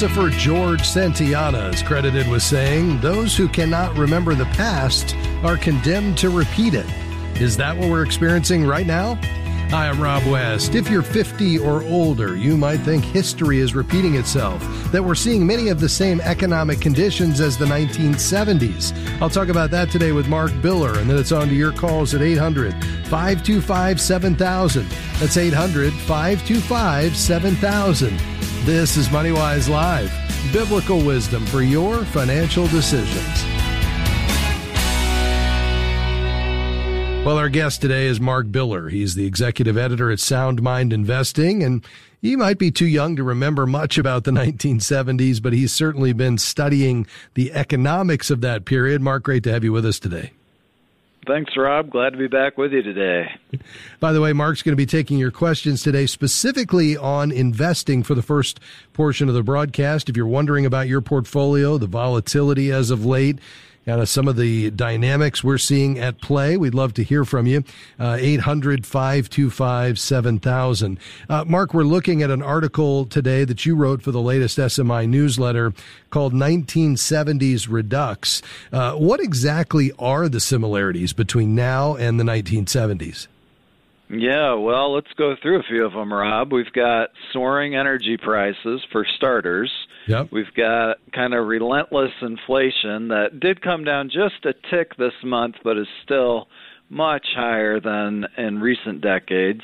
Philosopher George Santayana is credited with saying, Those who cannot remember the past are condemned to repeat it. Is that what we're experiencing right now? Hi, I'm Rob West. If you're 50 or older, you might think history is repeating itself, that we're seeing many of the same economic conditions as the 1970s. I'll talk about that today with Mark Biller, and then it's on to your calls at 800 525 7000. That's 800 525 7000. This is MoneyWise Live, biblical wisdom for your financial decisions. Well, our guest today is Mark Biller. He's the executive editor at Sound Mind Investing, and you might be too young to remember much about the 1970s, but he's certainly been studying the economics of that period. Mark, great to have you with us today. Thanks, Rob. Glad to be back with you today. By the way, Mark's going to be taking your questions today, specifically on investing for the first portion of the broadcast. If you're wondering about your portfolio, the volatility as of late, kind of some of the dynamics we're seeing at play. We'd love to hear from you. Uh, 800 525 7000. Uh, Mark, we're looking at an article today that you wrote for the latest SMI newsletter called 1970s Redux. Uh, what exactly are the similarities between now and the 1970s? Yeah, well, let's go through a few of them, Rob. We've got soaring energy prices for starters. Yep. We've got kind of relentless inflation that did come down just a tick this month, but is still much higher than in recent decades.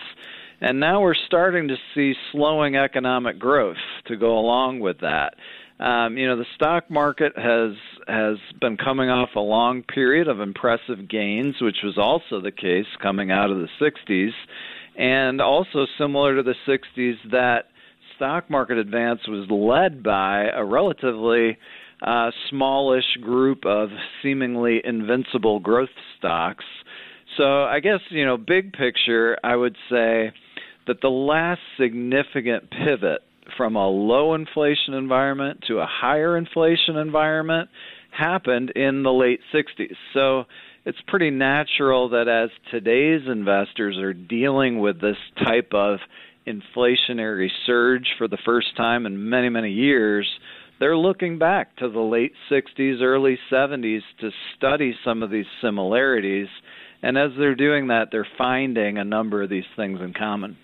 And now we're starting to see slowing economic growth to go along with that. Um, you know, the stock market has has been coming off a long period of impressive gains, which was also the case coming out of the 60s, and also similar to the 60s, that stock market advance was led by a relatively uh, smallish group of seemingly invincible growth stocks. So I guess you know, big picture, I would say that the last significant pivot from a low inflation environment to a higher inflation environment happened in the late 60s. So it's pretty natural that as today's investors are dealing with this type of inflationary surge for the first time in many, many years, they're looking back to the late 60s, early 70s to study some of these similarities. And as they're doing that, they're finding a number of these things in common.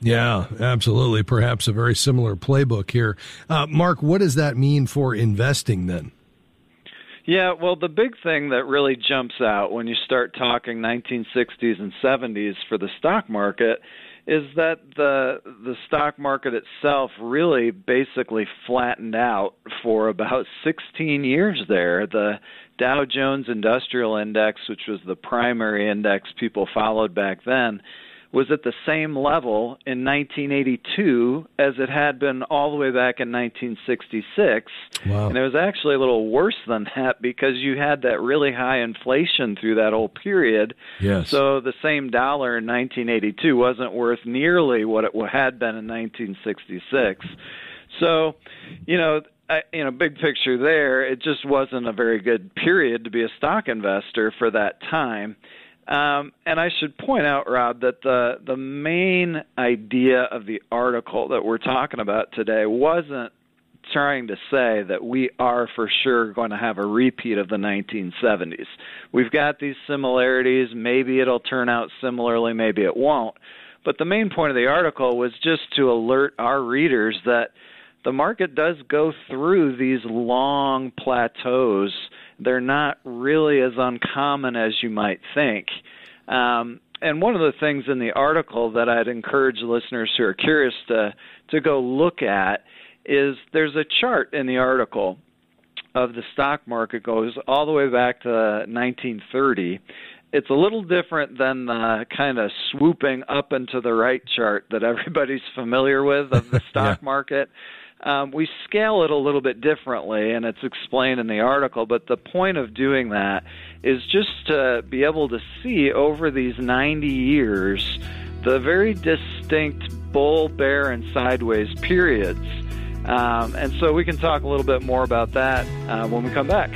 Yeah, absolutely. Perhaps a very similar playbook here. Uh, Mark, what does that mean for investing then? Yeah, well, the big thing that really jumps out when you start talking 1960s and 70s for the stock market is that the the stock market itself really basically flattened out for about 16 years there. The Dow Jones Industrial Index, which was the primary index people followed back then, was at the same level in 1982 as it had been all the way back in 1966. Wow. And it was actually a little worse than that because you had that really high inflation through that whole period. Yes. So the same dollar in 1982 wasn't worth nearly what it had been in 1966. So, you know, I, you know, big picture there, it just wasn't a very good period to be a stock investor for that time. Um, and I should point out, Rob, that the the main idea of the article that we're talking about today wasn't trying to say that we are for sure going to have a repeat of the 1970s. We've got these similarities. Maybe it'll turn out similarly. Maybe it won't. But the main point of the article was just to alert our readers that the market does go through these long plateaus they're not really as uncommon as you might think. Um, and one of the things in the article that I'd encourage listeners who are curious to to go look at is there's a chart in the article of the stock market goes all the way back to 1930. It's a little different than the kind of swooping up and to the right chart that everybody's familiar with of the stock yeah. market. Um, we scale it a little bit differently, and it's explained in the article. But the point of doing that is just to be able to see over these 90 years the very distinct bull, bear, and sideways periods. Um, and so we can talk a little bit more about that uh, when we come back.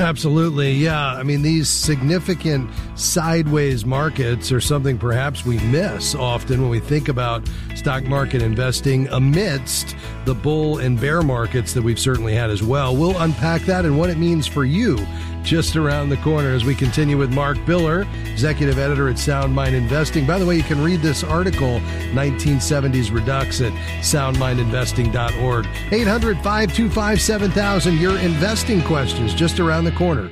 Absolutely. Yeah. I mean, these significant sideways markets are something perhaps we miss often when we think about stock market investing amidst the bull and bear markets that we've certainly had as well. We'll unpack that and what it means for you just around the corner as we continue with Mark Biller, executive editor at Sound Mind Investing. By the way, you can read this article, 1970s Redux, at soundmindinvesting.org. 800 525 7000, your investing questions just around the corner.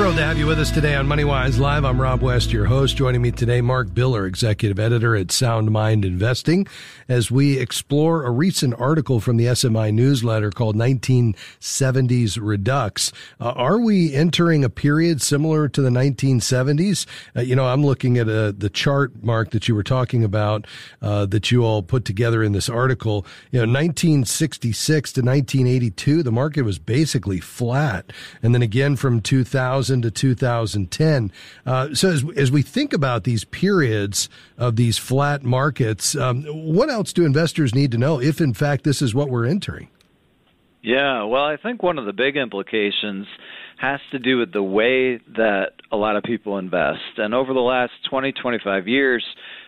Thrilled to have you with us today on MoneyWise Live. I'm Rob West, your host. Joining me today, Mark Biller, executive editor at Sound Mind Investing, as we explore a recent article from the SMI newsletter called 1970s Redux. Uh, are we entering a period similar to the 1970s? Uh, you know, I'm looking at uh, the chart, Mark, that you were talking about, uh, that you all put together in this article. You know, 1966 to 1982, the market was basically flat. And then again from 2000 2000 to 2010. Uh, so as, as we think about these periods of these flat markets, um, what else do investors need to know if, in fact, this is what we're entering? Yeah, well, I think one of the big implications has to do with the way that a lot of people invest. And over the last 20, 25 years,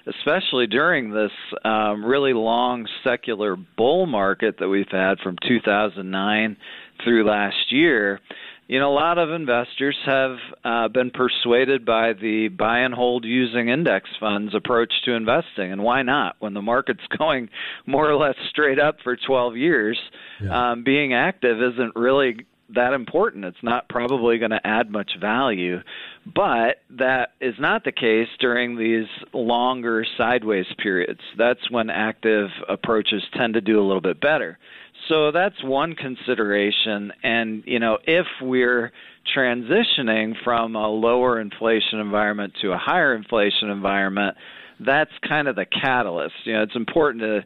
especially during this um, really long secular bull market that we've had from 2009 through last year, you know, a lot of investors have uh, been persuaded by the buy and hold using index funds approach to investing. And why not? When the market's going more or less straight up for 12 years, yeah. um, being active isn't really that important. It's not probably going to add much value. But that is not the case during these longer sideways periods. That's when active approaches tend to do a little bit better. So that's one consideration. And, you know, if we're transitioning from a lower inflation environment to a higher inflation environment, that's kind of the catalyst. You know, it's important to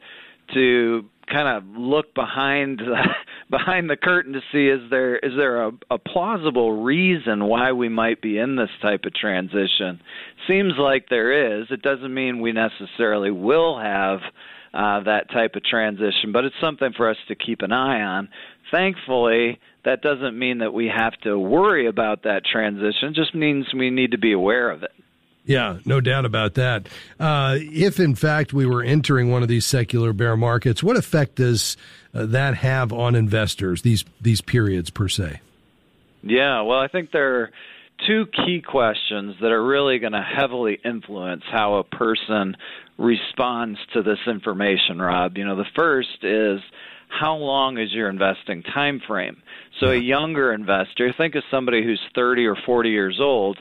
to kind of look behind the, behind the curtain to see is there is there a, a plausible reason why we might be in this type of transition. Seems like there is. It doesn't mean we necessarily will have uh, that type of transition, but it's something for us to keep an eye on. Thankfully, that doesn't mean that we have to worry about that transition. It just means we need to be aware of it. Yeah, no doubt about that. Uh, if in fact we were entering one of these secular bear markets, what effect does uh, that have on investors? These these periods per se. Yeah, well, I think there two key questions that are really going to heavily influence how a person responds to this information, Rob. You know, the first is how long is your investing time frame? So a younger investor, think of somebody who's 30 or 40 years old,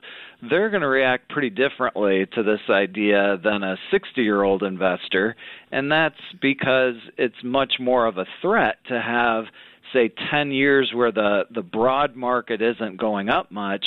they're going to react pretty differently to this idea than a 60-year-old investor, and that's because it's much more of a threat to have say 10 years where the the broad market isn't going up much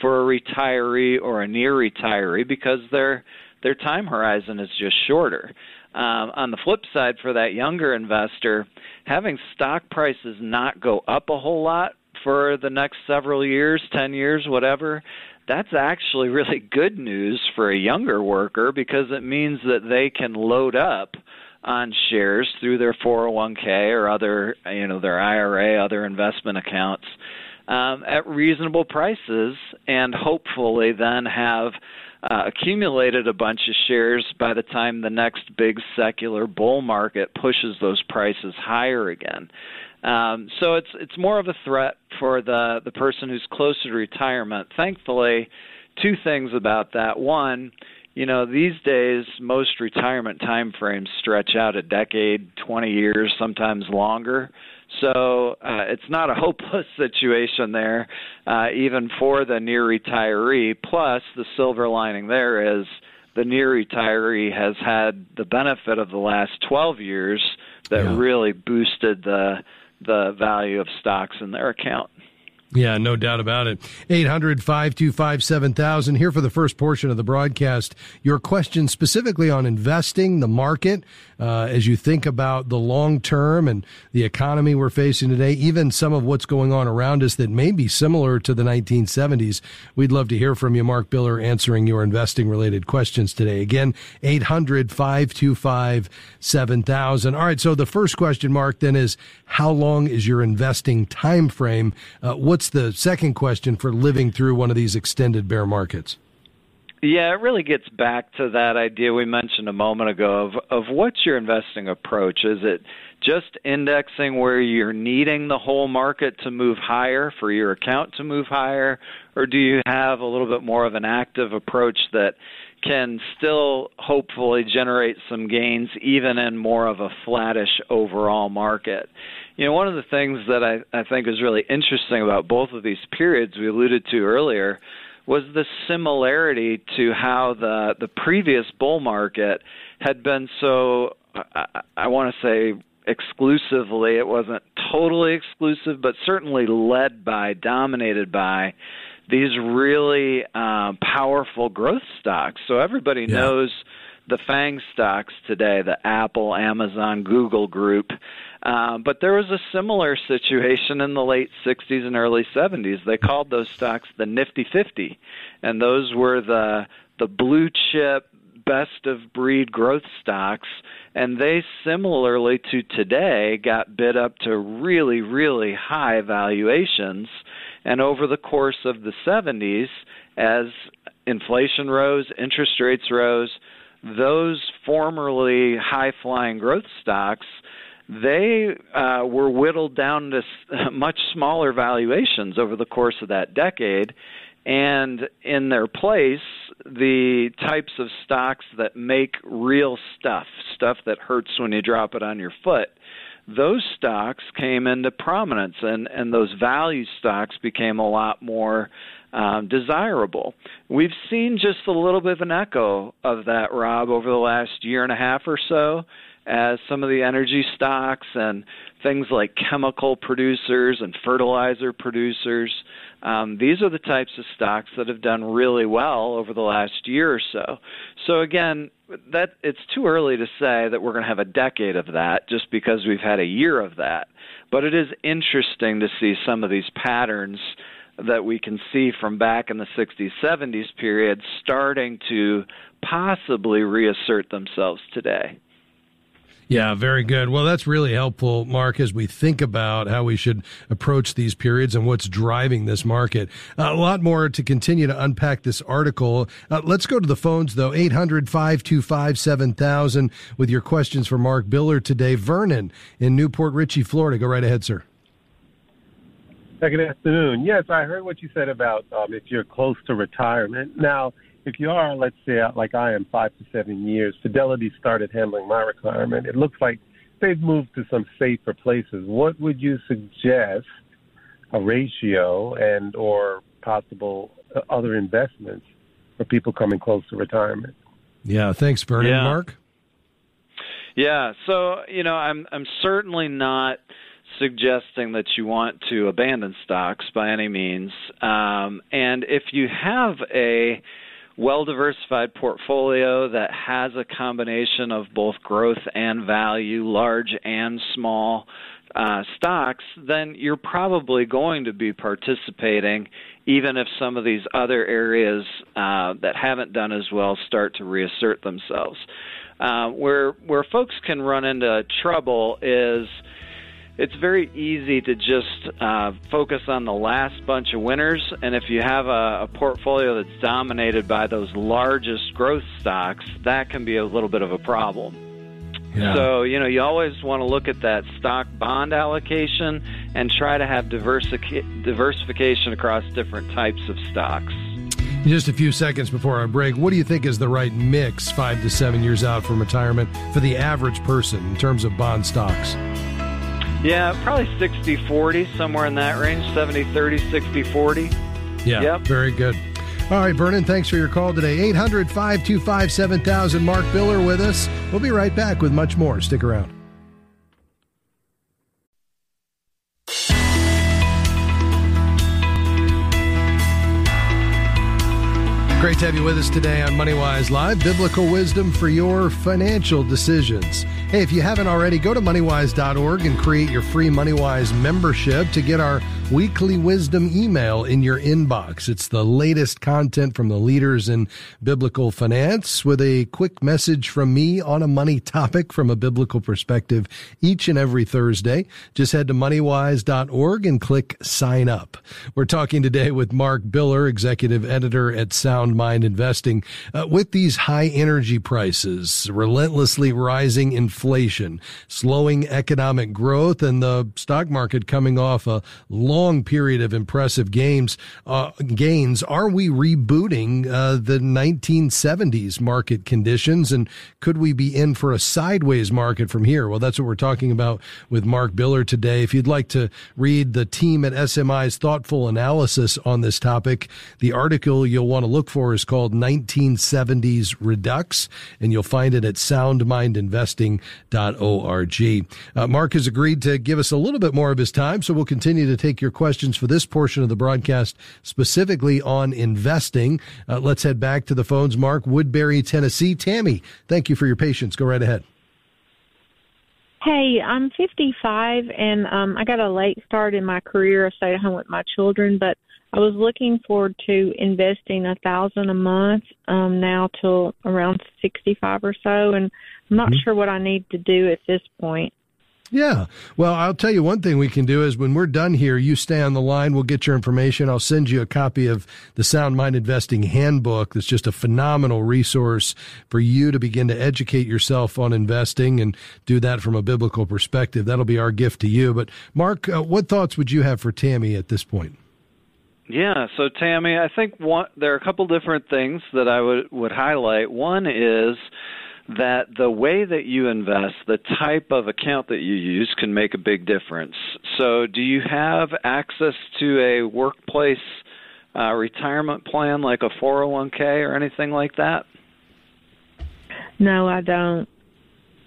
for a retiree or a near retiree because their their time horizon is just shorter. Um, on the flip side, for that younger investor, having stock prices not go up a whole lot for the next several years, 10 years, whatever, that's actually really good news for a younger worker because it means that they can load up on shares through their 401k or other, you know, their IRA, other investment accounts um, at reasonable prices, and hopefully then have uh, accumulated a bunch of shares by the time the next big secular bull market pushes those prices higher again. Um, so it's it's more of a threat for the the person who's closer to retirement. Thankfully, two things about that. One, you know, these days most retirement time frames stretch out a decade, 20 years, sometimes longer. So uh, it's not a hopeless situation there, uh, even for the near retiree. Plus, the silver lining there is the near retiree has had the benefit of the last 12 years that yeah. really boosted the the value of stocks in their account. Yeah, no doubt about it. 800 525 7000. Here for the first portion of the broadcast. Your question specifically on investing, the market, uh, as you think about the long term and the economy we're facing today, even some of what's going on around us that may be similar to the 1970s. We'd love to hear from you, Mark Biller, answering your investing related questions today. Again, 800 525 7000. All right, so the first question, Mark, then is how long is your investing time frame? Uh, what's the second question for living through one of these extended bear markets? Yeah, it really gets back to that idea we mentioned a moment ago of of what's your investing approach? Is it just indexing where you're needing the whole market to move higher for your account to move higher or do you have a little bit more of an active approach that can still hopefully generate some gains even in more of a flattish overall market. You know, one of the things that I, I think is really interesting about both of these periods we alluded to earlier was the similarity to how the the previous bull market had been so I, I want to say exclusively it wasn't totally exclusive but certainly led by dominated by these really um, powerful growth stocks so everybody yeah. knows the fang stocks today the apple amazon google group. Um, but there was a similar situation in the late 60s and early 70s. They called those stocks the Nifty 50, and those were the the blue chip best of breed growth stocks. And they similarly to today got bid up to really really high valuations. And over the course of the 70s as inflation rose interest rates rose those formerly high flying growth stocks they uh, were whittled down to much smaller valuations over the course of that decade. And in their place, the types of stocks that make real stuff, stuff that hurts when you drop it on your foot, those stocks came into prominence, and, and those value stocks became a lot more um, desirable. We've seen just a little bit of an echo of that, Rob, over the last year and a half or so as some of the energy stocks and things like chemical producers and fertilizer producers. Um, these are the types of stocks that have done really well over the last year or so. So again, that it's too early to say that we're going to have a decade of that just because we've had a year of that. But it is interesting to see some of these patterns that we can see from back in the 60s, 70s period starting to possibly reassert themselves today. Yeah, very good. Well, that's really helpful, Mark, as we think about how we should approach these periods and what's driving this market. Uh, a lot more to continue to unpack this article. Uh, let's go to the phones, though. 800 525 7000 with your questions for Mark Biller today. Vernon in New Port Richey, Florida. Go right ahead, sir. Good afternoon. Yes, I heard what you said about um, if you're close to retirement. Now, if you are, let's say, like I am, five to seven years, Fidelity started handling my retirement. It looks like they've moved to some safer places. What would you suggest a ratio and or possible uh, other investments for people coming close to retirement? Yeah, thanks, Bernie. Yeah. Mark. Yeah, so you know, I'm I'm certainly not suggesting that you want to abandon stocks by any means. Um, and if you have a well diversified portfolio that has a combination of both growth and value, large and small uh, stocks, then you're probably going to be participating, even if some of these other areas uh, that haven't done as well start to reassert themselves. Uh, where where folks can run into trouble is it's very easy to just uh, focus on the last bunch of winners. And if you have a, a, portfolio that's dominated by those largest growth stocks, that can be a little bit of a problem. Yeah. So, you know, you always want to look at that stock bond allocation and try to have diversica- diversification across different types of stocks. just a few seconds before our break, what do you think is the right mix five to seven years out from retirement for the average person in terms of bond stocks? Yeah, probably 60 40, somewhere in that range 70 30, 60 40. Yeah, yep. very good. All right, Vernon, thanks for your call today. 800 525 7000. Mark Biller with us. We'll be right back with much more. Stick around. Great to have you with us today on MoneyWise Live, biblical wisdom for your financial decisions. Hey, if you haven't already, go to moneywise.org and create your free MoneyWise membership to get our weekly wisdom email in your inbox. It's the latest content from the leaders in biblical finance with a quick message from me on a money topic from a biblical perspective each and every Thursday. Just head to moneywise.org and click sign up. We're talking today with Mark Biller, executive editor at Sound Mind Investing. Uh, with these high energy prices, relentlessly rising inflation, slowing economic growth, and the stock market coming off a long period of impressive gains, uh, gains, are we rebooting uh, the 1970s market conditions? And could we be in for a sideways market from here? Well, that's what we're talking about with Mark Biller today. If you'd like to read the team at SMI's thoughtful analysis on this topic, the article you'll want to look for is called 1970s Redux, and you'll find it at soundmindinvesting.org. Uh, Mark has agreed to give us a little bit more of his time, so we'll continue to take your questions for this portion of the broadcast, specifically on investing. Uh, let's head back to the phones. Mark, Woodbury, Tennessee. Tammy, thank you for your patience. Go right ahead. Hey, I'm 55 and um, I got a late start in my career. I stayed at home with my children, but I was looking forward to investing a thousand a month um, now till around 65 or so, and I'm not mm-hmm. sure what I need to do at this point. Yeah. Well, I'll tell you one thing we can do is when we're done here, you stay on the line. We'll get your information. I'll send you a copy of the Sound Mind Investing Handbook. That's just a phenomenal resource for you to begin to educate yourself on investing and do that from a biblical perspective. That'll be our gift to you. But Mark, uh, what thoughts would you have for Tammy at this point? Yeah, so Tammy, I think one, there are a couple different things that I would would highlight. One is that the way that you invest, the type of account that you use can make a big difference. So, do you have access to a workplace uh, retirement plan like a 401k or anything like that? No, I don't.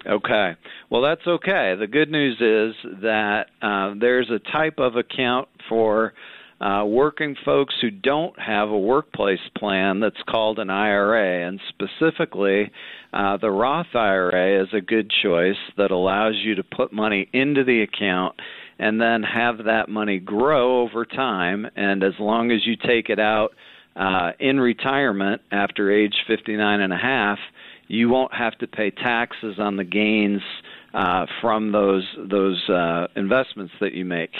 Okay. Well, that's okay. The good news is that uh, there's a type of account for uh, working folks who don't have a workplace plan that's called an IRA. And specifically, uh, the Roth IRA is a good choice that allows you to put money into the account and then have that money grow over time. And as long as you take it out uh, in retirement after age 59 and a half, you won't have to pay taxes on the gains uh, from those those uh, investments that you make.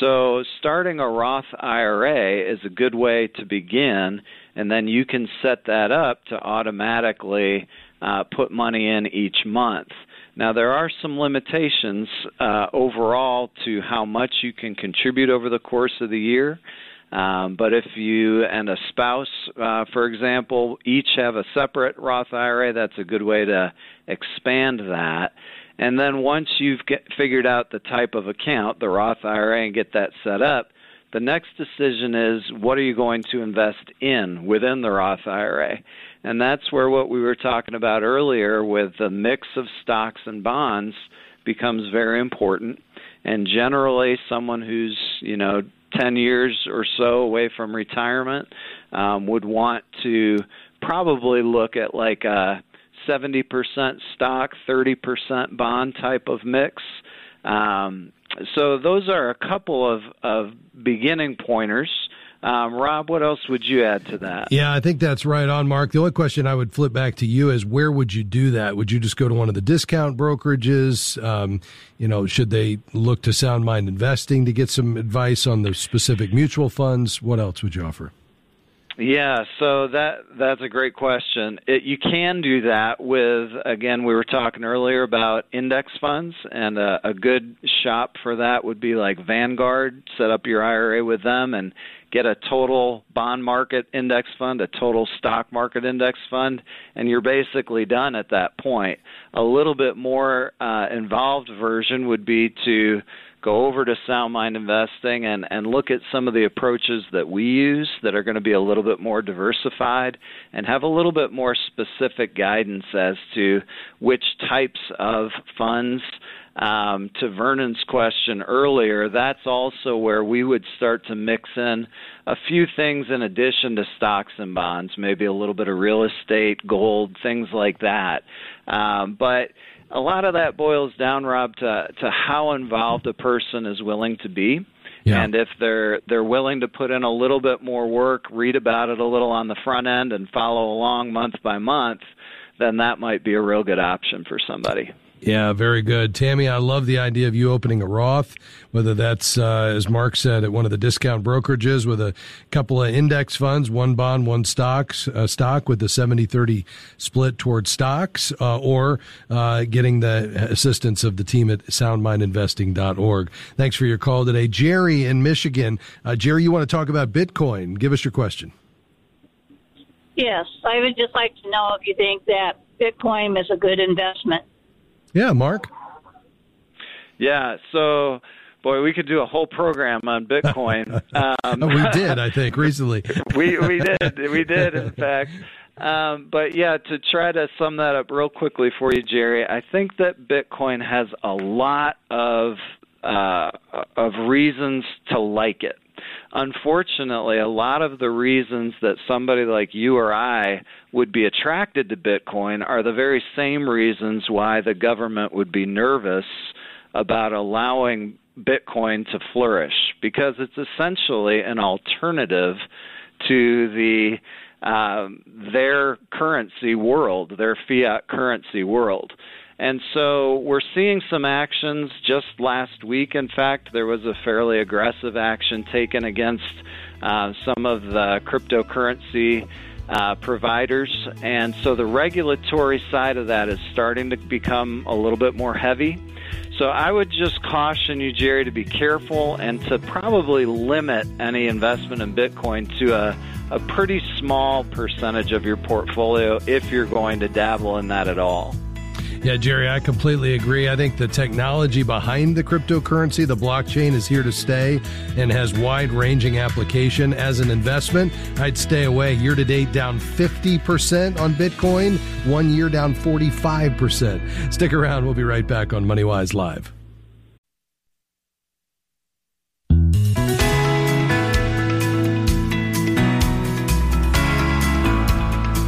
So starting a Roth IRA is a good way to begin, and then you can set that up to automatically uh, put money in each month. Now there are some limitations uh, overall to how much you can contribute over the course of the year. Um, but if you and a spouse, uh, for example, each have a separate Roth IRA, that's a good way to expand that. And then once you've get, figured out the type of account, the Roth IRA, and get that set up, the next decision is what are you going to invest in within the Roth IRA? And that's where what we were talking about earlier with the mix of stocks and bonds becomes very important. And generally, someone who's, you know, 10 years or so away from retirement um, would want to probably look at like a 70% stock, 30% bond type of mix. Um, so those are a couple of, of beginning pointers. Um, Rob, what else would you add to that? Yeah, I think that's right on, Mark. The only question I would flip back to you is where would you do that? Would you just go to one of the discount brokerages? Um, you know, should they look to Sound Mind Investing to get some advice on the specific mutual funds? What else would you offer? Yeah, so that that's a great question. It, you can do that with again we were talking earlier about index funds and a, a good shop for that would be like Vanguard. Set up your IRA with them and get a total bond market index fund, a total stock market index fund, and you're basically done at that point. A little bit more uh, involved version would be to go over to Sound Mind Investing and, and look at some of the approaches that we use that are going to be a little bit more diversified and have a little bit more specific guidance as to which types of funds. Um, to Vernon's question earlier, that's also where we would start to mix in a few things in addition to stocks and bonds, maybe a little bit of real estate, gold, things like that. Um, but a lot of that boils down, Rob, to, to how involved a person is willing to be. Yeah. And if they're they're willing to put in a little bit more work, read about it a little on the front end, and follow along month by month, then that might be a real good option for somebody. Yeah, very good. Tammy, I love the idea of you opening a Roth, whether that's, uh, as Mark said, at one of the discount brokerages with a couple of index funds, one bond, one stocks, uh, stock with the 70 30 split towards stocks, uh, or uh, getting the assistance of the team at soundmindinvesting.org. Thanks for your call today. Jerry in Michigan. Uh, Jerry, you want to talk about Bitcoin? Give us your question. Yes, I would just like to know if you think that Bitcoin is a good investment. Yeah, Mark. Yeah, so boy, we could do a whole program on Bitcoin. Um, we did, I think, recently. we we did, we did, in fact. Um, but yeah, to try to sum that up real quickly for you, Jerry, I think that Bitcoin has a lot of uh, of reasons to like it. Unfortunately, a lot of the reasons that somebody like you or I would be attracted to Bitcoin are the very same reasons why the government would be nervous about allowing Bitcoin to flourish because it's essentially an alternative to the uh, their currency world, their fiat currency world. And so we're seeing some actions just last week. In fact, there was a fairly aggressive action taken against uh, some of the cryptocurrency uh, providers. And so the regulatory side of that is starting to become a little bit more heavy. So I would just caution you, Jerry, to be careful and to probably limit any investment in Bitcoin to a, a pretty small percentage of your portfolio if you're going to dabble in that at all. Yeah, Jerry, I completely agree. I think the technology behind the cryptocurrency, the blockchain, is here to stay and has wide ranging application. As an investment, I'd stay away. Year to date, down 50% on Bitcoin, one year down 45%. Stick around. We'll be right back on MoneyWise Live.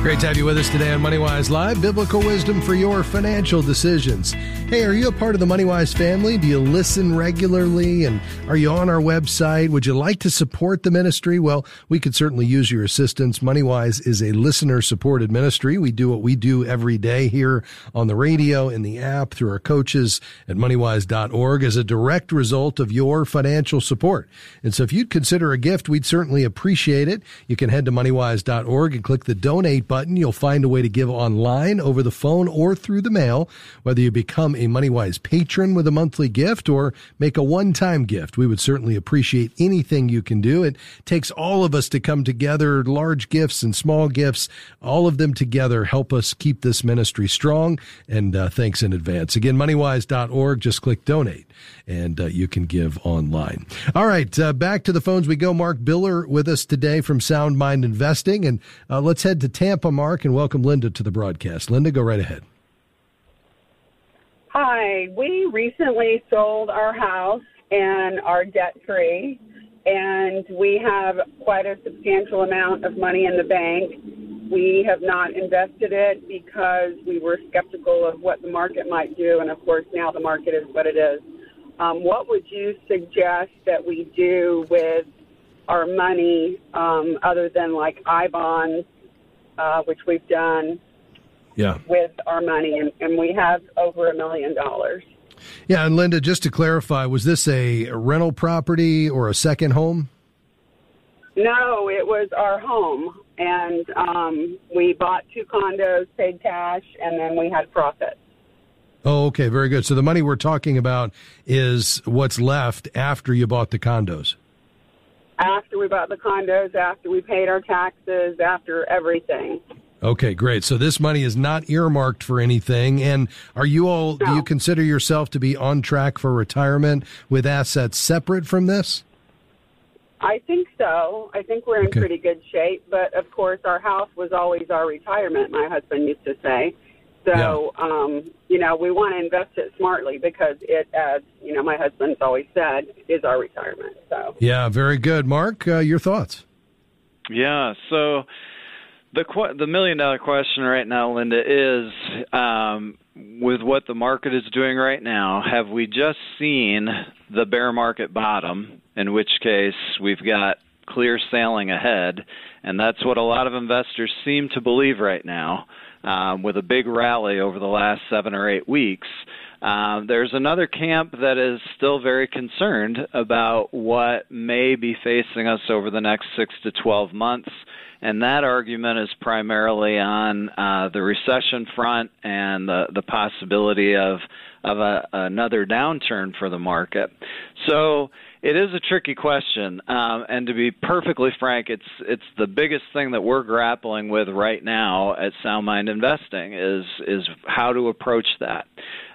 Great to have you with us today on MoneyWise Live, biblical wisdom for your financial decisions. Hey, are you a part of the MoneyWise family? Do you listen regularly? And are you on our website? Would you like to support the ministry? Well, we could certainly use your assistance. MoneyWise is a listener supported ministry. We do what we do every day here on the radio, in the app, through our coaches at moneywise.org as a direct result of your financial support. And so if you'd consider a gift, we'd certainly appreciate it. You can head to moneywise.org and click the donate button button. You'll find a way to give online, over the phone, or through the mail, whether you become a MoneyWise patron with a monthly gift or make a one time gift. We would certainly appreciate anything you can do. It takes all of us to come together, large gifts and small gifts, all of them together help us keep this ministry strong. And uh, thanks in advance. Again, moneywise.org, just click donate and uh, you can give online. All right, uh, back to the phones we go. Mark Biller with us today from Sound Mind Investing. And uh, let's head to Tampa Mark, and welcome Linda to the broadcast. Linda, go right ahead. Hi. We recently sold our house and are debt free, and we have quite a substantial amount of money in the bank. We have not invested it because we were skeptical of what the market might do, and of course, now the market is what it is. Um, what would you suggest that we do with our money um, other than like I bonds uh, which we've done yeah. with our money, and, and we have over a million dollars. Yeah, and Linda, just to clarify, was this a rental property or a second home? No, it was our home, and um, we bought two condos, paid cash, and then we had profit. Oh, okay, very good. So the money we're talking about is what's left after you bought the condos after we bought the condos, after we paid our taxes, after everything. Okay, great. So this money is not earmarked for anything. And are you all, no. do you consider yourself to be on track for retirement with assets separate from this? I think so. I think we're in okay. pretty good shape. But of course, our house was always our retirement, my husband used to say. So, yeah. um, you know, we want to invest it smartly because it, as, you know, my husband's always said, is our retirement. So, yeah, very good. Mark, uh, your thoughts? Yeah. So, the the million dollar question right now, Linda, is um, with what the market is doing right now. Have we just seen the bear market bottom? In which case, we've got clear sailing ahead, and that's what a lot of investors seem to believe right now. Um, with a big rally over the last seven or eight weeks. Uh, there's another camp that is still very concerned about what may be facing us over the next six to 12 months and that argument is primarily on uh, the recession front and the, the possibility of of a, another downturn for the market. So it is a tricky question, um, and to be perfectly frank, it's it's the biggest thing that we're grappling with right now at Sound Mind Investing is is how to approach that.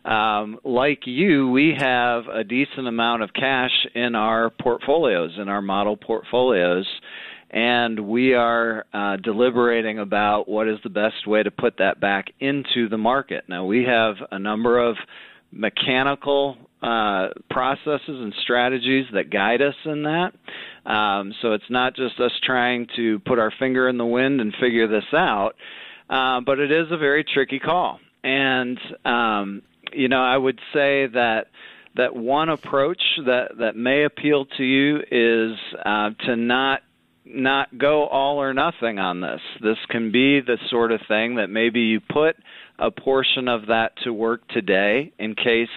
Um, like you, we have a decent amount of cash in our portfolios, in our model portfolios and we are uh, deliberating about what is the best way to put that back into the market. Now, we have a number of mechanical uh, processes and strategies that guide us in that. Um, so it's not just us trying to put our finger in the wind and figure this out, uh, but it is a very tricky call. And um, you know, I would say that that one approach that that may appeal to you is uh, to not not go all or nothing on this. This can be the sort of thing that maybe you put a portion of that to work today in case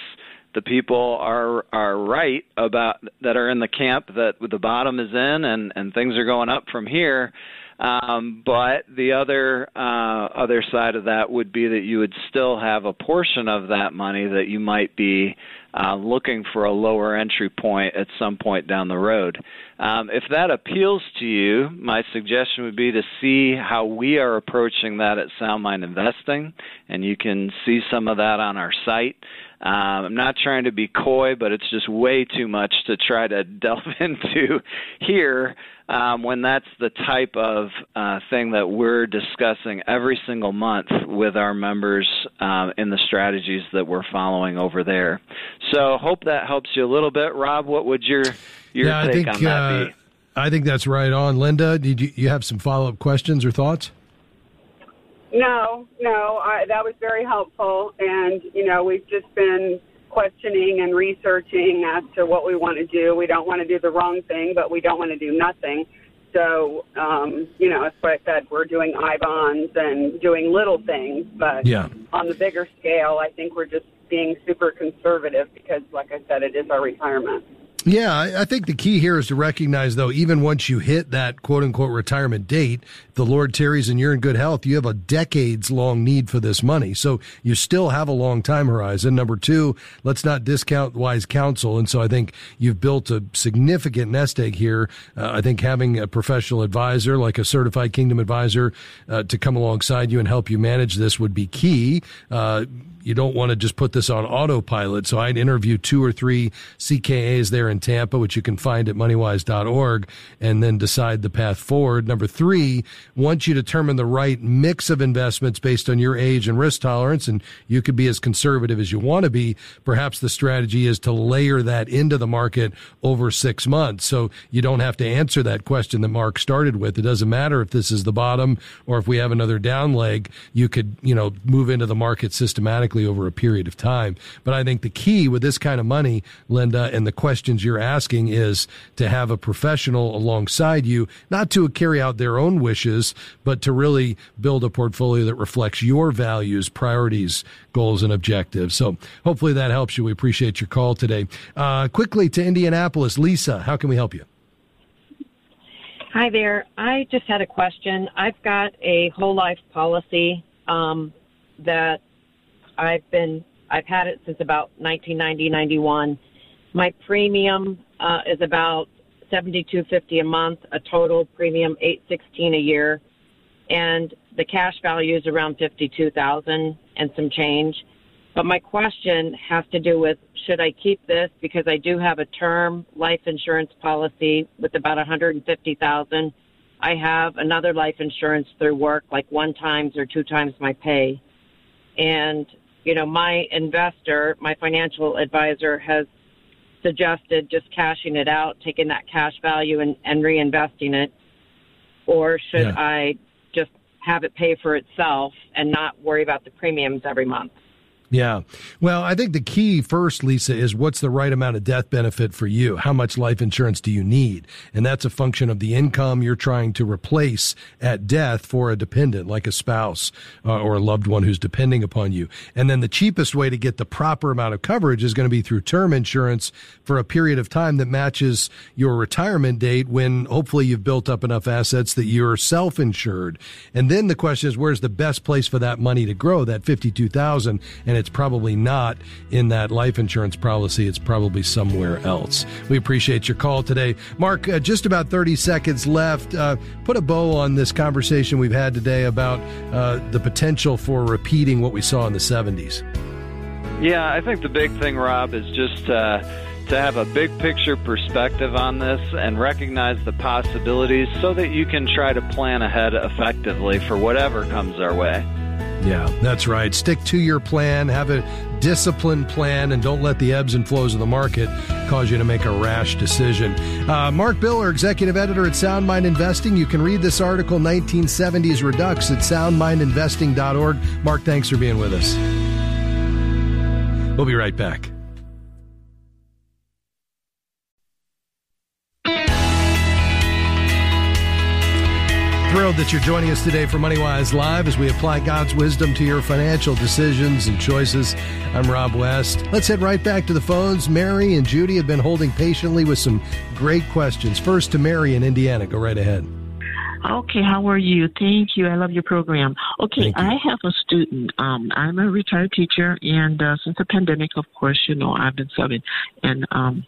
the people are are right about that are in the camp that the bottom is in and and things are going up from here um, but the other uh, other side of that would be that you would still have a portion of that money that you might be uh, looking for a lower entry point at some point down the road. Um, if that appeals to you, my suggestion would be to see how we are approaching that at Sound Mind Investing, and you can see some of that on our site. Um, I'm not trying to be coy, but it's just way too much to try to delve into here um, when that's the type of uh, thing that we're discussing every single month with our members uh, in the strategies that we're following over there. So, hope that helps you a little bit. Rob, what would your your yeah, take think, on that uh, be? I think that's right on. Linda, did you, you have some follow up questions or thoughts? No, no, I, that was very helpful. And, you know, we've just been questioning and researching as to what we want to do. We don't want to do the wrong thing, but we don't want to do nothing. So, um, you know, as I said, we're doing I bonds and doing little things, but yeah. on the bigger scale, I think we're just being super conservative because, like I said, it is our retirement. Yeah, I think the key here is to recognize, though, even once you hit that quote unquote retirement date, the Lord tarries and you're in good health, you have a decades long need for this money. So you still have a long time horizon. Number two, let's not discount wise counsel. And so I think you've built a significant nest egg here. Uh, I think having a professional advisor, like a certified kingdom advisor, uh, to come alongside you and help you manage this would be key. Uh, you don't want to just put this on autopilot. So I'd interview two or three CKAs there in Tampa, which you can find at moneywise.org, and then decide the path forward. Number three, once you determine the right mix of investments based on your age and risk tolerance, and you could be as conservative as you want to be, perhaps the strategy is to layer that into the market over six months. So you don't have to answer that question that Mark started with. It doesn't matter if this is the bottom or if we have another down leg. You could, you know, move into the market systematically over a period of time. But I think the key with this kind of money, Linda, and the questions you're asking is to have a professional alongside you, not to carry out their own wishes, but to really build a portfolio that reflects your values, priorities, goals, and objectives. So hopefully that helps you. We appreciate your call today. Uh, quickly to Indianapolis, Lisa, how can we help you? Hi there. I just had a question. I've got a whole life policy um, that I've been I've had it since about 1990 91. My premium uh, is about 72.50 a month, a total premium 816 a year. and the cash value is around fifty-two thousand and some change. But my question has to do with should I keep this because I do have a term life insurance policy with about 150,000. I have another life insurance through work like one times or two times my pay. And you know, my investor, my financial advisor has suggested just cashing it out, taking that cash value and, and reinvesting it. Or should yeah. I just have it pay for itself and not worry about the premiums every month? Yeah. Well, I think the key first, Lisa, is what's the right amount of death benefit for you? How much life insurance do you need? And that's a function of the income you're trying to replace at death for a dependent, like a spouse uh, or a loved one who's depending upon you. And then the cheapest way to get the proper amount of coverage is going to be through term insurance for a period of time that matches your retirement date when hopefully you've built up enough assets that you're self-insured. And then the question is, where's the best place for that money to grow, that 52,000? And it's probably not in that life insurance policy. It's probably somewhere else. We appreciate your call today. Mark, uh, just about 30 seconds left. Uh, put a bow on this conversation we've had today about uh, the potential for repeating what we saw in the 70s. Yeah, I think the big thing, Rob, is just uh, to have a big picture perspective on this and recognize the possibilities so that you can try to plan ahead effectively for whatever comes our way. Yeah, that's right. Stick to your plan, have a disciplined plan, and don't let the ebbs and flows of the market cause you to make a rash decision. Uh, Mark Biller, executive editor at Sound Mind Investing. You can read this article, 1970s Redux, at soundmindinvesting.org. Mark, thanks for being with us. We'll be right back. Thrilled that you're joining us today for MoneyWise Live as we apply God's wisdom to your financial decisions and choices. I'm Rob West. Let's head right back to the phones. Mary and Judy have been holding patiently with some great questions. First to Mary in Indiana. Go right ahead. Okay, how are you? Thank you. I love your program. Okay, I have a student. Um, I'm a retired teacher, and uh, since the pandemic, of course, you know, I've been subbing. And um,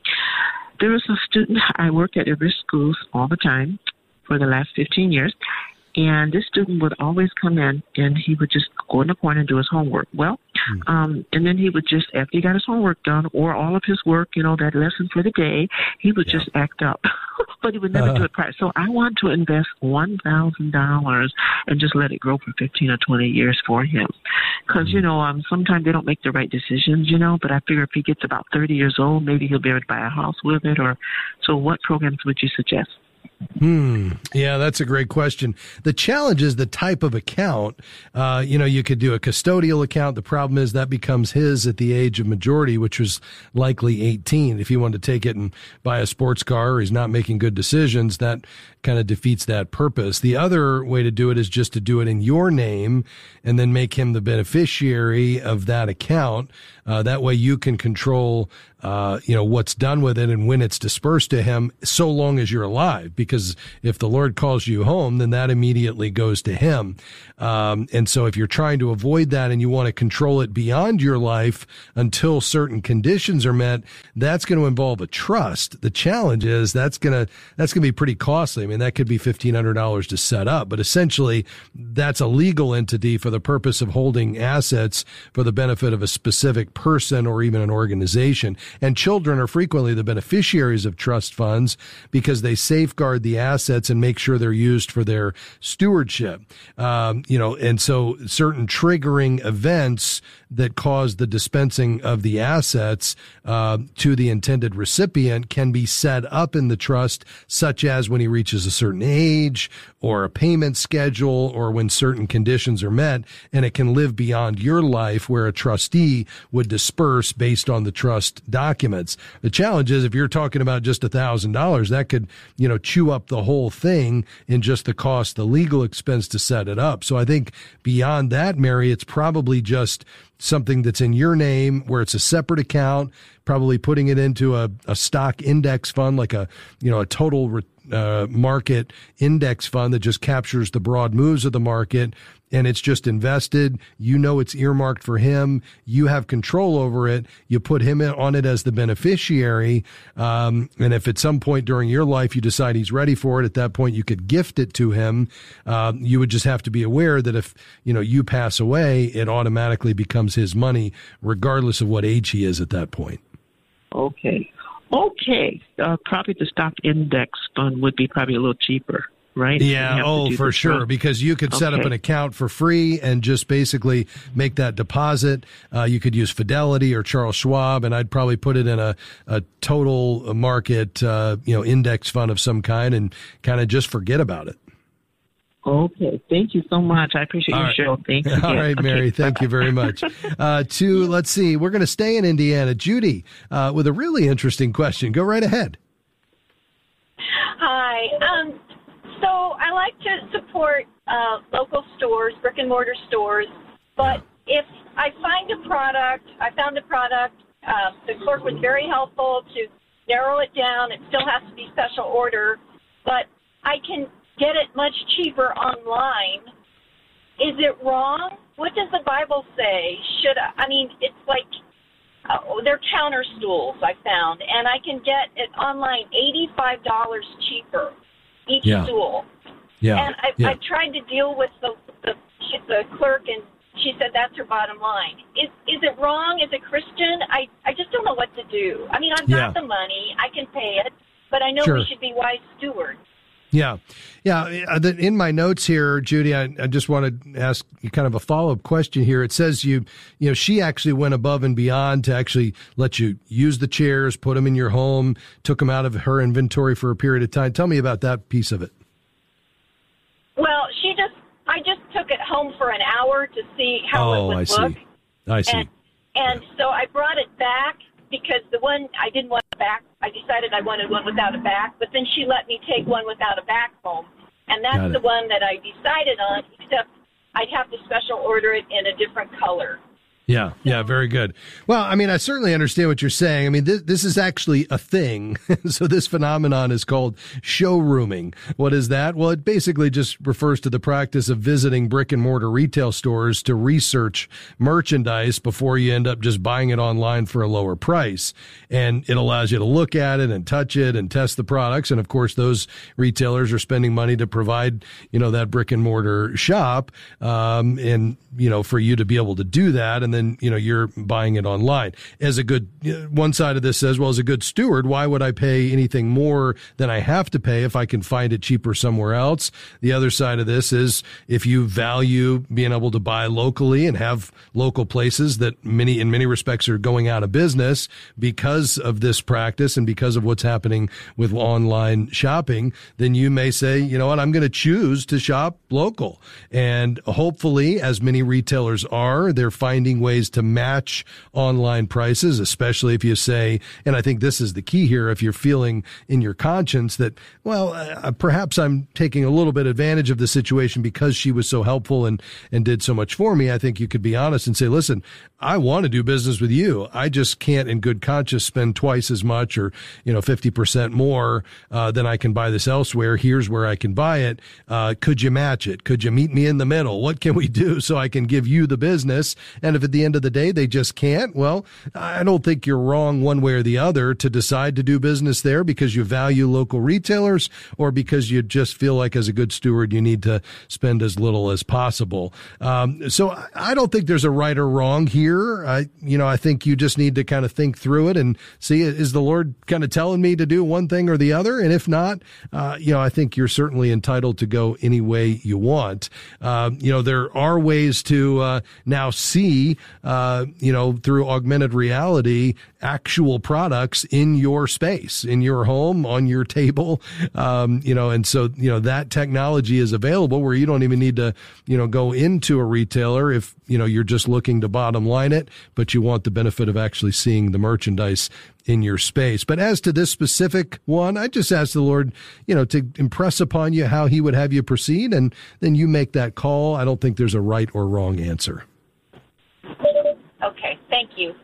there was a student I work at every school all the time, for the last 15 years. And this student would always come in and he would just go in the corner and do his homework. Well, mm. um, and then he would just, after he got his homework done or all of his work, you know, that lesson for the day, he would yeah. just act up. but he would never uh-huh. do it right. So I want to invest $1,000 and just let it grow for 15 or 20 years for him. Because, you know, um, sometimes they don't make the right decisions, you know, but I figure if he gets about 30 years old, maybe he'll be able to buy a house with it. Or so what programs would you suggest? Hmm. Yeah, that's a great question. The challenge is the type of account. Uh, you know, you could do a custodial account. The problem is that becomes his at the age of majority, which was likely 18. If he wanted to take it and buy a sports car or he's not making good decisions, that kind of defeats that purpose. The other way to do it is just to do it in your name and then make him the beneficiary of that account. Uh, that way you can control, uh, you know, what's done with it and when it's dispersed to him so long as you're alive. Because if the Lord calls you home, then that immediately goes to him. Um, and so if you're trying to avoid that and you want to control it beyond your life until certain conditions are met, that's going to involve a trust. The challenge is that's going to, that's going to be pretty costly. I mean, that could be $1,500 to set up, but essentially that's a legal entity for the purpose of holding assets for the benefit of a specific person or even an organization. And children are frequently the beneficiaries of trust funds because they safeguard the assets and make sure they're used for their stewardship. Um, you know, and so certain triggering events that cause the dispensing of the assets uh, to the intended recipient can be set up in the trust, such as when he reaches a certain age or a payment schedule or when certain conditions are met, and it can live beyond your life where a trustee would disperse based on the trust documents. The challenge is if you're talking about just a thousand dollars, that could, you know, chew up the whole thing in just the cost, the legal expense to set it up. So I think beyond that, Mary, it's probably just something that's in your name where it's a separate account, probably putting it into a, a stock index fund like a, you know, a total re- uh, market index fund that just captures the broad moves of the market and it's just invested. You know it's earmarked for him. You have control over it. You put him on it as the beneficiary. Um, and if at some point during your life you decide he's ready for it, at that point you could gift it to him. Uh, you would just have to be aware that if you know you pass away, it automatically becomes his money, regardless of what age he is at that point. Okay. Okay. Uh, probably the stock index fund would be probably a little cheaper right? Yeah, oh, for sure. Because you could set up an account for free and just basically make that deposit. Uh, you could use Fidelity or Charles Schwab, and I'd probably put it in a, a total market, uh, you know, index fund of some kind and kind of just forget about it. Okay, thank you so much. I appreciate All your right. show. Thank you. All right, Mary, okay. thank you very much. Uh, to let's see, we're going to stay in Indiana. Judy, uh, with a really interesting question. Go right ahead. Hi. Um, so I like to support uh, local stores, brick and mortar stores, but if I find a product, I found a product, uh, the clerk was very helpful to narrow it down. It still has to be special order, but I can get it much cheaper online. Is it wrong? What does the Bible say? Should I, I mean, it's like uh, they're counter stools I found, and I can get it online eighty-five dollars cheaper each yeah. stool. Yeah. And I, yeah. I tried to deal with the, the the clerk, and she said that's her bottom line. Is is it wrong as a Christian? I I just don't know what to do. I mean, I've got yeah. the money, I can pay it, but I know sure. we should be wise stewards. Yeah. Yeah. Uh, in my notes here, Judy, I, I just want to ask you kind of a follow up question here. It says you, you know, she actually went above and beyond to actually let you use the chairs, put them in your home, took them out of her inventory for a period of time. Tell me about that piece of it. Well, she just, I just took it home for an hour to see how oh, it would I look. See. I see. And, and so I brought it back because the one I didn't want back, I decided I wanted one without a back, but then she let me take one without a back home. And that's the one that I decided on, except I'd have to special order it in a different color. Yeah, yeah, very good. Well, I mean, I certainly understand what you're saying. I mean, this, this is actually a thing. so this phenomenon is called showrooming. What is that? Well, it basically just refers to the practice of visiting brick and mortar retail stores to research merchandise before you end up just buying it online for a lower price. And it allows you to look at it and touch it and test the products. And of course, those retailers are spending money to provide, you know, that brick and mortar shop. Um, and, you know, for you to be able to do that and then, you know, you're buying it online. As a good, one side of this says, well, as a good steward, why would I pay anything more than I have to pay if I can find it cheaper somewhere else? The other side of this is if you value being able to buy locally and have local places that many, in many respects are going out of business because of this practice and because of what's happening with online shopping, then you may say, you know what, I'm going to choose to shop local. And hopefully, as many retailers are, they're finding ways to match online prices, especially if you say, and I think this is the key here, if you're feeling in your conscience that, well, uh, perhaps I'm taking a little bit advantage of the situation because she was so helpful and, and did so much for me. I think you could be honest and say, listen, I want to do business with you. I just can't in good conscience spend twice as much or, you know, 50% more, uh, than I can buy this elsewhere. Here's where I can buy it. Uh, could you match it? Could you meet me in the middle? What can we do so I can give you the business? And if at the end of the day they just can't, well, I don't think you're wrong one way or the other to decide to do business there because you value local retailers or because you just feel like as a good steward you need to spend as little as possible. Um, so I don't think there's a right or wrong here. I, you know, I think you just need to kind of think through it and see is the Lord kind of telling me to do one thing or the other, and if not, uh, you know, I think you're certainly entitled to go any way you want. Uh, you know, there are ways to uh, now see uh, you know, through augmented reality, actual products in your space, in your home, on your table, um, you know, and so, you know, that technology is available where you don't even need to, you know, go into a retailer if, you know, you're just looking to bottom line it, but you want the benefit of actually seeing the merchandise in your space. But as to this specific one, I just ask the Lord, you know, to impress upon you how he would have you proceed. And then you make that call. I don't think there's a right or wrong answer. Okay, thank you.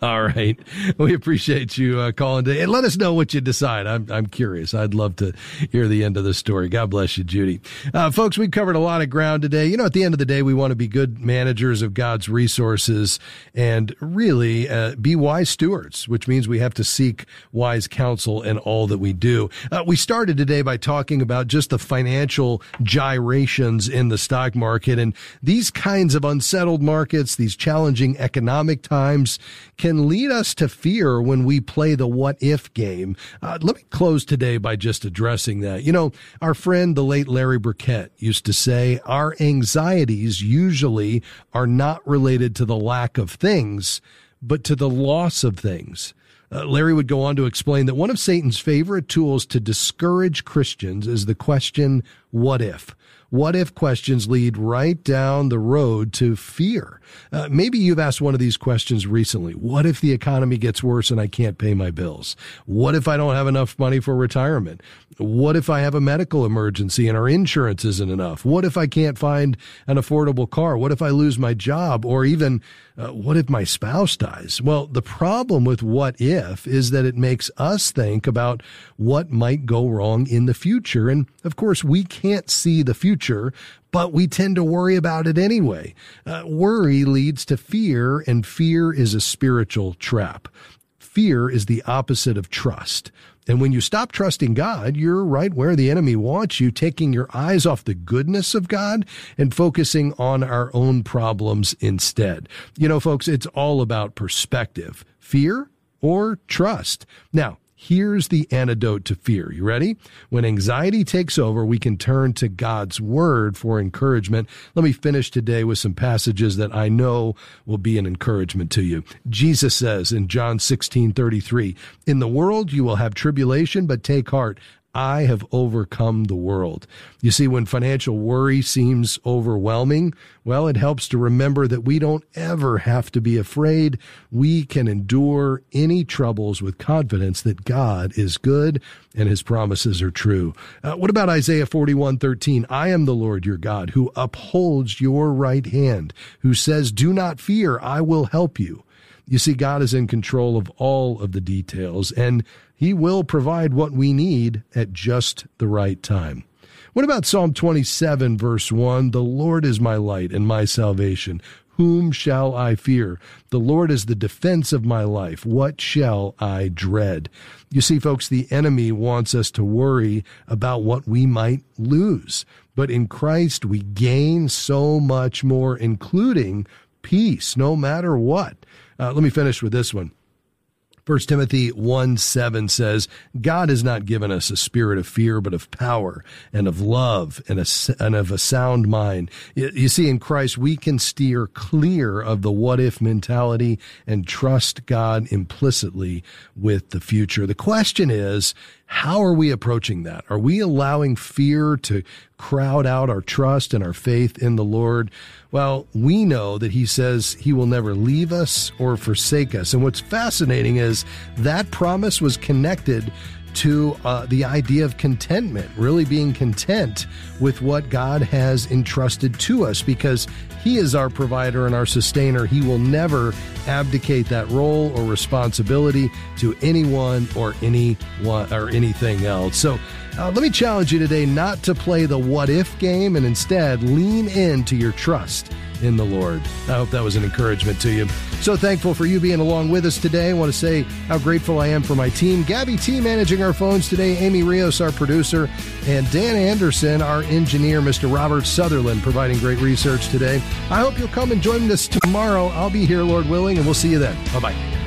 All right. We appreciate you uh, calling today. And let us know what you decide. I'm, I'm curious. I'd love to hear the end of the story. God bless you, Judy. Uh, folks, we covered a lot of ground today. You know, at the end of the day, we want to be good managers of God's resources and really uh, be wise stewards, which means we have to seek wise counsel in all that we do. Uh, we started today by talking about just the financial gyrations in the stock market and these kinds of unsettled markets, these challenging economic times can lead us to fear when we play the what if game. Uh, let me close today by just addressing that. You know, our friend, the late Larry Burkett, used to say our anxieties usually are not related to the lack of things, but to the loss of things. Uh, Larry would go on to explain that one of Satan's favorite tools to discourage Christians is the question, what if? What if questions lead right down the road to fear. Uh, maybe you've asked one of these questions recently. What if the economy gets worse and I can't pay my bills? What if I don't have enough money for retirement? What if I have a medical emergency and our insurance isn't enough? What if I can't find an affordable car? What if I lose my job? Or even, uh, what if my spouse dies? Well, the problem with what if is that it makes us think about what might go wrong in the future. And of course, we can't see the future, but we tend to worry about it anyway. Uh, worry leads to fear, and fear is a spiritual trap. Fear is the opposite of trust. And when you stop trusting God, you're right where the enemy wants you, taking your eyes off the goodness of God and focusing on our own problems instead. You know, folks, it's all about perspective. Fear or trust. Now, Here's the antidote to fear. You ready? When anxiety takes over, we can turn to God's word for encouragement. Let me finish today with some passages that I know will be an encouragement to you. Jesus says in John 16, 33, in the world you will have tribulation, but take heart. I have overcome the world. You see, when financial worry seems overwhelming, well, it helps to remember that we don't ever have to be afraid. We can endure any troubles with confidence that God is good and his promises are true. Uh, what about Isaiah 41, 13? I am the Lord your God who upholds your right hand, who says, do not fear. I will help you. You see, God is in control of all of the details and he will provide what we need at just the right time. What about Psalm 27 verse 1? The Lord is my light and my salvation. Whom shall I fear? The Lord is the defense of my life. What shall I dread? You see, folks, the enemy wants us to worry about what we might lose. But in Christ, we gain so much more, including peace, no matter what. Uh, let me finish with this one. 1 Timothy 1 7 says, God has not given us a spirit of fear, but of power and of love and, a, and of a sound mind. You see, in Christ, we can steer clear of the what if mentality and trust God implicitly with the future. The question is, how are we approaching that? Are we allowing fear to crowd out our trust and our faith in the Lord? Well, we know that he says he will never leave us or forsake us. And what's fascinating is that promise was connected to uh, the idea of contentment, really being content with what God has entrusted to us because He is our provider and our sustainer. He will never abdicate that role or responsibility to anyone or anyone or anything else. So uh, let me challenge you today not to play the what if game and instead lean into your trust in the Lord. I hope that was an encouragement to you. So thankful for you being along with us today. I want to say how grateful I am for my team. Gabby T managing our phones today, Amy Rios, our producer, and Dan Anderson, our engineer, Mr. Robert Sutherland, providing great research today. I hope you'll come and join us tomorrow. I'll be here, Lord willing, and we'll see you then. Bye bye.